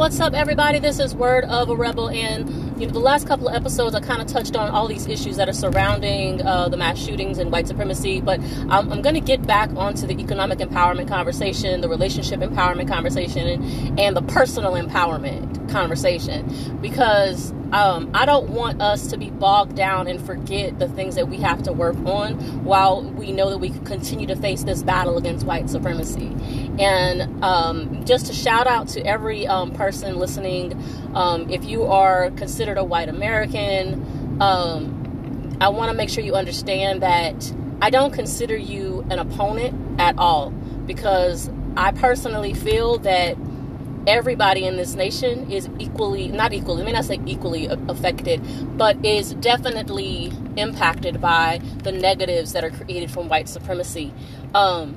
What's up, everybody? This is Word of a Rebel, and you know the last couple of episodes I kind of touched on all these issues that are surrounding uh, the mass shootings and white supremacy. But um, I'm going to get back onto the economic empowerment conversation, the relationship empowerment conversation, and, and the personal empowerment conversation because um, I don't want us to be bogged down and forget the things that we have to work on while we know that we continue to face this battle against white supremacy. And um, just to shout out to every um, person listening, um, if you are considered a white American, um, I want to make sure you understand that I don't consider you an opponent at all because I personally feel that everybody in this nation is equally not equally, I mean i say equally affected, but is definitely impacted by the negatives that are created from white supremacy. Um,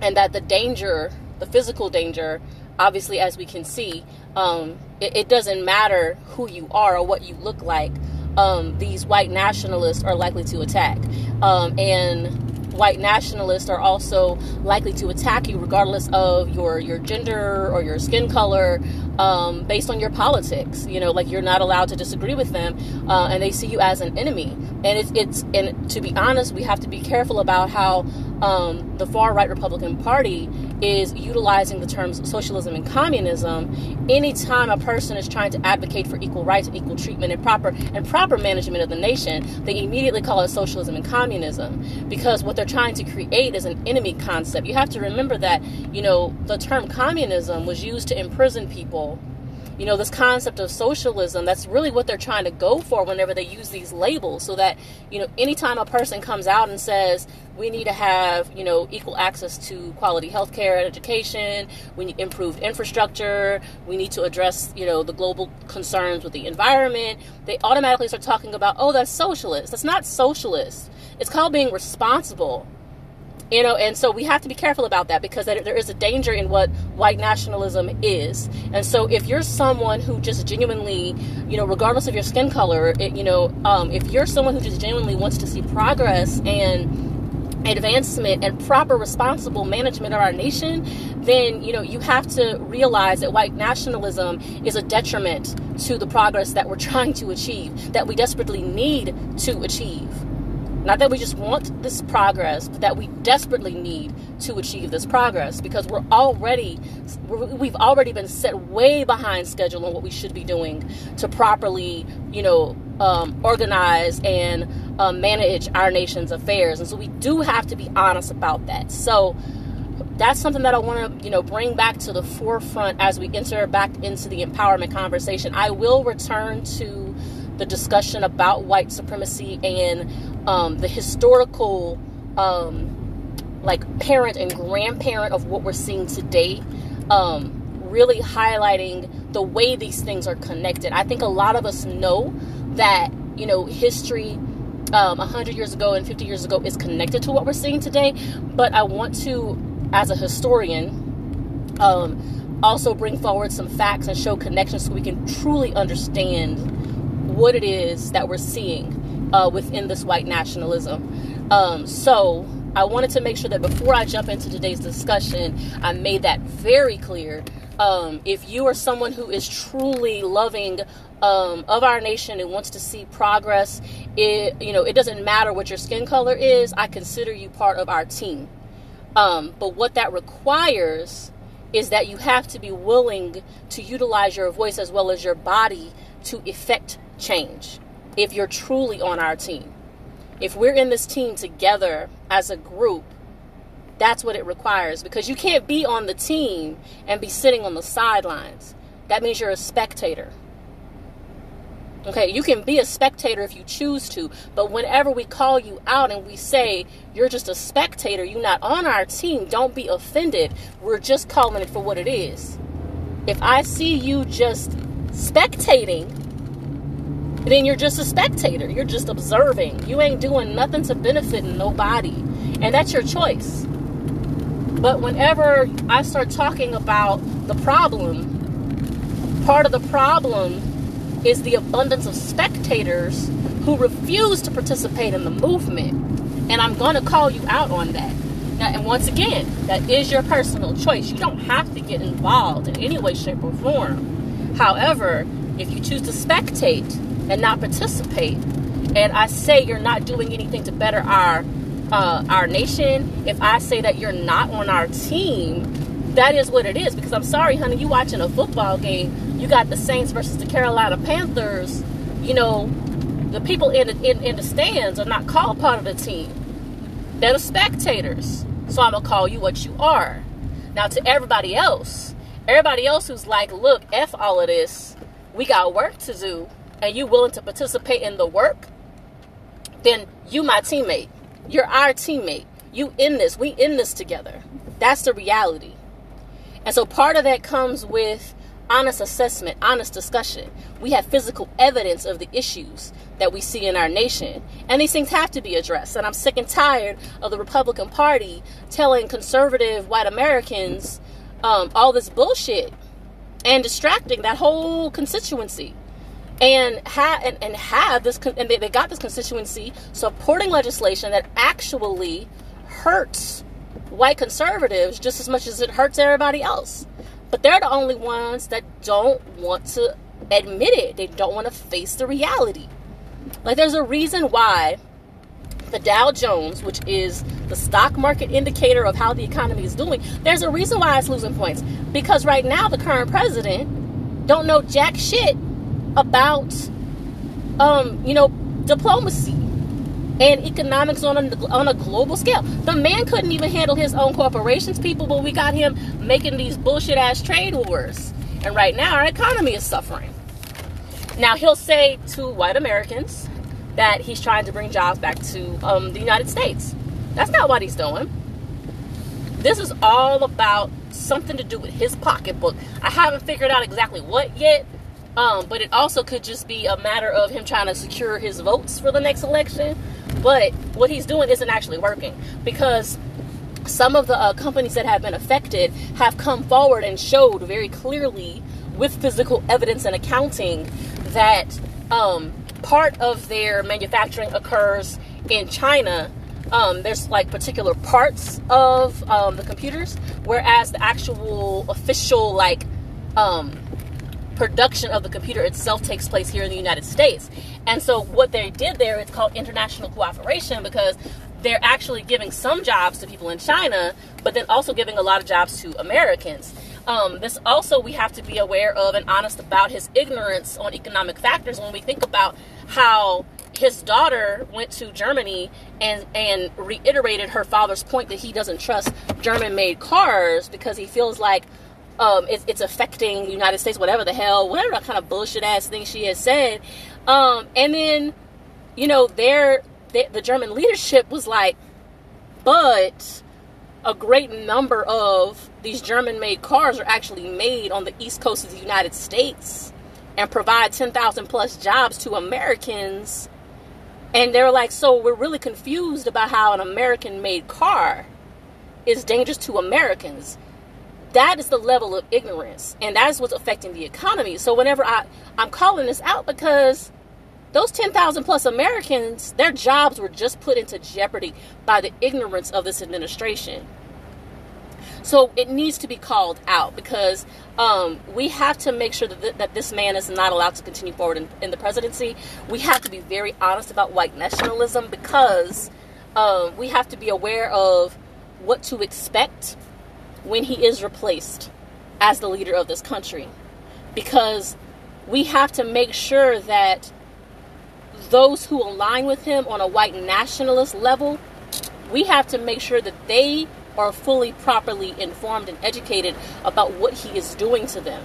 and that the danger, the physical danger, obviously, as we can see, um, it, it, doesn't matter who you are or what you look like. Um, these white nationalists are likely to attack. Um, and white nationalists are also likely to attack you regardless of your your gender or your skin color um, based on your politics you know like you're not allowed to disagree with them uh, and they see you as an enemy. And it's it's and to be honest we have to be careful about how um, the far right Republican Party is utilizing the terms socialism and communism anytime a person is trying to advocate for equal rights and equal treatment and proper and proper management of the nation they immediately call it socialism and communism because what they're trying to create is an enemy concept. You have to remember that you know the term communism was used to imprison people you know this concept of socialism that's really what they're trying to go for whenever they use these labels so that you know anytime a person comes out and says we need to have you know equal access to quality health care and education we need improved infrastructure we need to address you know the global concerns with the environment they automatically start talking about oh that's socialist. That's not socialist. It's called being responsible you know and so we have to be careful about that because there is a danger in what white nationalism is. And so if you're someone who just genuinely you know regardless of your skin color it, you know um, if you're someone who just genuinely wants to see progress and advancement and proper responsible management of our nation then you know you have to realize that white nationalism is a detriment to the progress that we're trying to achieve that we desperately need to achieve not that we just want this progress, but that we desperately need to achieve this progress because we're already, we've already been set way behind schedule on what we should be doing to properly, you know, um, organize and um, manage our nation's affairs. And so we do have to be honest about that. So that's something that I want to, you know, bring back to the forefront as we enter back into the empowerment conversation. I will return to the discussion about white supremacy and um, the historical um, like parent and grandparent of what we're seeing today um, really highlighting the way these things are connected. I think a lot of us know that you know history um, 100 years ago and 50 years ago is connected to what we're seeing today but i want to as a historian um, also bring forward some facts and show connections so we can truly understand what it is that we're seeing uh, within this white nationalism. Um, so I wanted to make sure that before I jump into today's discussion, I made that very clear. Um, if you are someone who is truly loving um, of our nation and wants to see progress, it you know it doesn't matter what your skin color is. I consider you part of our team. Um, but what that requires is that you have to be willing to utilize your voice as well as your body to effect change if you're truly on our team. If we're in this team together as a group, that's what it requires because you can't be on the team and be sitting on the sidelines. That means you're a spectator. Okay, you can be a spectator if you choose to, but whenever we call you out and we say you're just a spectator, you're not on our team, don't be offended. We're just calling it for what it is. If I see you just spectating, then you're just a spectator. You're just observing. You ain't doing nothing to benefit nobody. And that's your choice. But whenever I start talking about the problem, part of the problem is the abundance of spectators who refuse to participate in the movement. And I'm going to call you out on that. Now, and once again, that is your personal choice. You don't have to get involved in any way, shape, or form However, if you choose to spectate and not participate, and I say you're not doing anything to better our uh, our nation, if I say that you're not on our team, that is what it is. Because I'm sorry, honey, you watching a football game, you got the Saints versus the Carolina Panthers. You know, the people in the, in, in the stands are not called part of the team. They're the spectators. So I'm gonna call you what you are. Now to everybody else, everybody else who's like, look, F all of this, we got work to do, and you willing to participate in the work, then you my teammate. You're our teammate. You in this. We in this together. That's the reality. And so part of that comes with honest assessment, honest discussion. We have physical evidence of the issues that we see in our nation. And these things have to be addressed. And I'm sick and tired of the Republican Party telling conservative white Americans um, all this bullshit and distracting that whole constituency and have and, and have this and they, they got this constituency supporting legislation that actually hurts white conservatives just as much as it hurts everybody else. But they're the only ones that don't want to admit it. They don't want to face the reality. Like there's a reason why the Dow Jones, which is the stock market indicator of how the economy is doing, there's a reason why it's losing points. Because right now the current president don't know jack shit about, um, you know, diplomacy and economics on a, on a global scale. The man couldn't even handle his own corporations, people, but we got him making these bullshit ass trade wars. And right now, our economy is suffering. Now, he'll say to white Americans that he's trying to bring jobs back to um, the United States. That's not what he's doing. This is all about something to do with his pocketbook. I haven't figured out exactly what yet, um, but it also could just be a matter of him trying to secure his votes for the next election. But what he's doing isn't actually working because some of the uh, companies that have been affected have come forward and showed very clearly with physical evidence and accounting that um, part of their manufacturing occurs in China. Um, there's like particular parts of um, the computers, whereas the actual official like um, production of the computer itself takes place here in the United States. And so what they did there, it's called international cooperation because they're actually giving some jobs to people in China, but then also giving a lot of jobs to Americans. Um, this also we have to be aware of and honest about his ignorance on economic factors when we think about how his daughter went to Germany and and reiterated her father's point that he doesn't trust German made cars because he feels like um, it's, it's affecting the United States, whatever the hell, whatever kind of bullshit ass thing she has said. Um, and then, you know, there the German leadership was like, but a great number of these German made cars are actually made on the east coast of the United States and provide 10,000 plus jobs to Americans. And they're like, so we're really confused about how an American made car is dangerous to Americans that is the level of ignorance and that is what's affecting the economy so whenever i i'm calling this out because those 10,000 plus Americans, their jobs were just put into jeopardy by the ignorance of this administration. So it needs to be called out because um, we have to make sure that, th- that this man is not allowed to continue forward in, in, the presidency. We have to be very honest about white nationalism because um, we have to be aware of what to expect when he is replaced as the leader of this country. Because we have to make sure that those who align with him on a white nationalist level, we have to make sure that they are fully, properly informed and educated about what he is doing to them.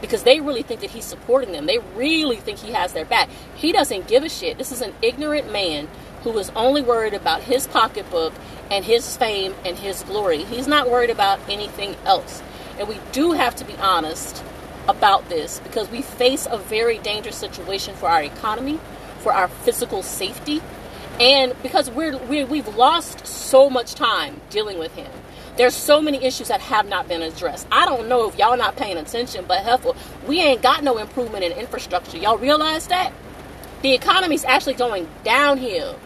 Because they really think that he's supporting them. They really think he has their back. He doesn't give a shit. This is an ignorant man who is only worried about his pocketbook and his fame and his glory. He's not worried about anything else. And we do have to be honest about this because we face a very dangerous situation for our economy, for our physical safety, and because we're, we we've lost so much time dealing with him. There's so many issues that have not been addressed. I don't know if y'all are not paying attention, but hell, we ain't got no improvement in infrastructure. Y'all realize that? The economy's actually going downhill.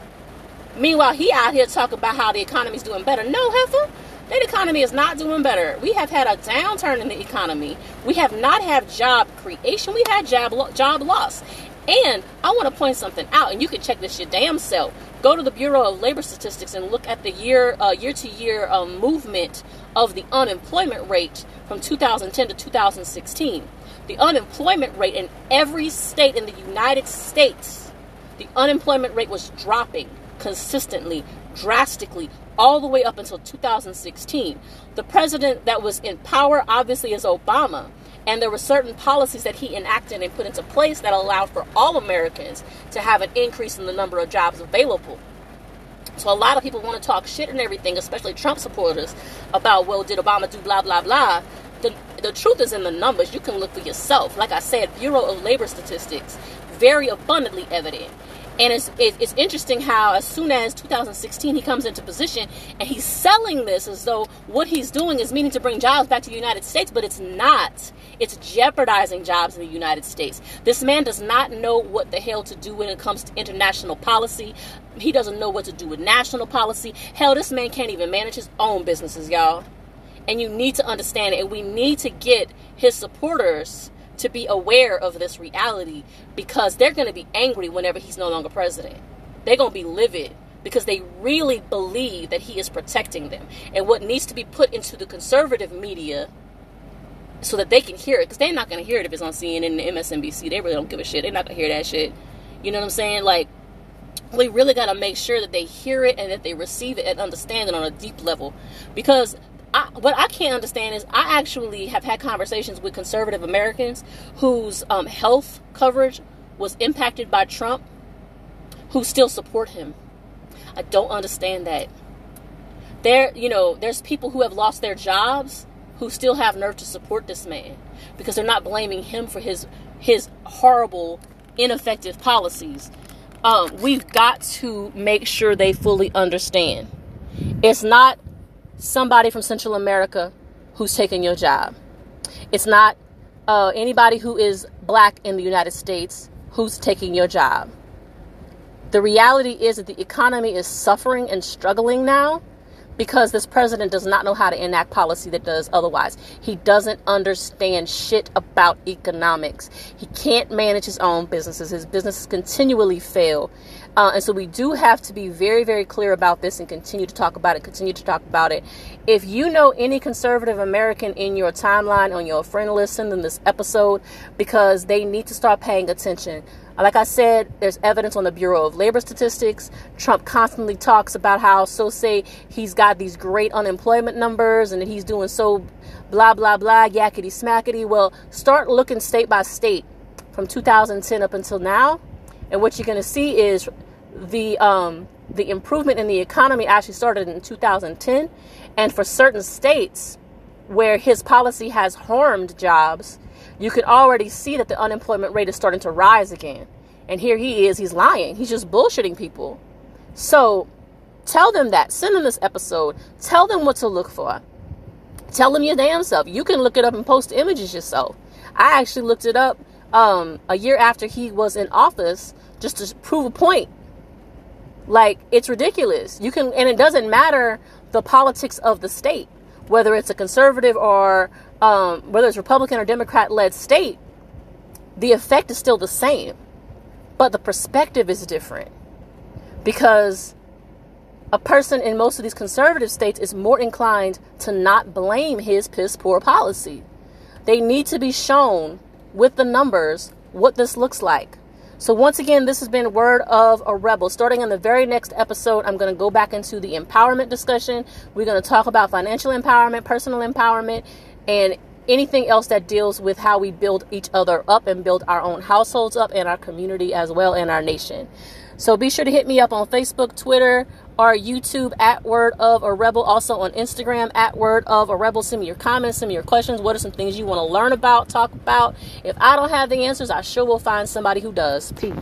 Meanwhile, he out here talking about how the economy's doing better. No, heifer, that economy is not doing better. We have had a downturn in the economy. We have not had job creation. We had job lo- job loss. And I want to point something out, and you can check this your damn self. Go to the Bureau of Labor Statistics and look at the year uh, year to year movement of the unemployment rate from 2010 to 2016. The unemployment rate in every state in the United States, the unemployment rate was dropping consistently, drastically, all the way up until 2016. The president that was in power, obviously, is Obama. And there were certain policies that he enacted and put into place that allowed for all Americans to have an increase in the number of jobs available. So a lot of people want to talk shit and everything, especially Trump supporters, about well, did Obama do blah blah blah? The the truth is in the numbers. You can look for yourself. Like I said, Bureau of Labor Statistics, very abundantly evident. And it's, it's interesting how, as soon as 2016 he comes into position and he's selling this as though what he's doing is meaning to bring jobs back to the United States, but it's not. It's jeopardizing jobs in the United States. This man does not know what the hell to do when it comes to international policy. He doesn't know what to do with national policy. Hell, this man can't even manage his own businesses, y'all. And you need to understand it. And we need to get his supporters to be aware of this reality because they're going to be angry whenever he's no longer president. They're going to be livid because they really believe that he is protecting them. And what needs to be put into the conservative media so that they can hear it because they're not going to hear it if it's on CNN and MSNBC. They really don't give a shit. They're not going to hear that shit. You know what I'm saying? Like, we really got to make sure that they hear it and that they receive it and understand it on a deep level because I, what I can't understand is I actually have had conversations with conservative Americans whose um, health coverage was impacted by Trump, who still support him. I don't understand that. There, you know, there's people who have lost their jobs who still have nerve to support this man because they're not blaming him for his his horrible, ineffective policies. Um, we've got to make sure they fully understand. It's not somebody from Central America who's taking your job. It's not uh, anybody who is black in the United States who's taking your job. The reality is that the economy is suffering and struggling now because this president does not know how to enact policy that does otherwise. He doesn't understand shit about economics. He can't manage his own businesses. His businesses continually fail. Uh, and so we do have to be very, very clear about this and continue to talk about it, continue to talk about it. If you know any conservative American in your timeline, on your friend list, send them this episode because they need to start paying attention. Like I said, there's evidence on the Bureau of Labor Statistics. Trump constantly talks about how, so say, he's got these great unemployment numbers and that he's doing so blah, blah, blah, yakety smackety. Well, start looking state by state from 2010 up until now. And what you're going to see is the um, the improvement in the economy actually started in 2010, and for certain states where his policy has harmed jobs, you can already see that the unemployment rate is starting to rise again. And here he is, he's lying. He's just bullshitting people. So tell them that. Send them this episode. Tell them what to look for. Tell them your damn self. You can look it up and post images yourself. I actually looked it up um, a year after he was in office just to prove a point like it's ridiculous. You can and it doesn't matter the politics of the state, whether it's a conservative or um, whether it's Republican or Democrat led state, the effect is still the same. But the perspective is different. Because a person in most of these conservative states is more inclined to not blame his piss poor policy. They need to be shown with the numbers what this looks like. So, once again, this has been Word of a Rebel. Starting on the very next episode, I'm going to go back into the empowerment discussion. We're going to talk about financial empowerment, personal empowerment, and anything else that deals with how we build each other up and build our own households up and our community as well and our nation. So, be sure to hit me up on Facebook, Twitter, our YouTube at Word of a Rebel, also on Instagram at Word of a Rebel. Send me your comments, send me your questions. What are some things you want to learn about, talk about? If I don't have the answers, I sure will find somebody who does. Peace.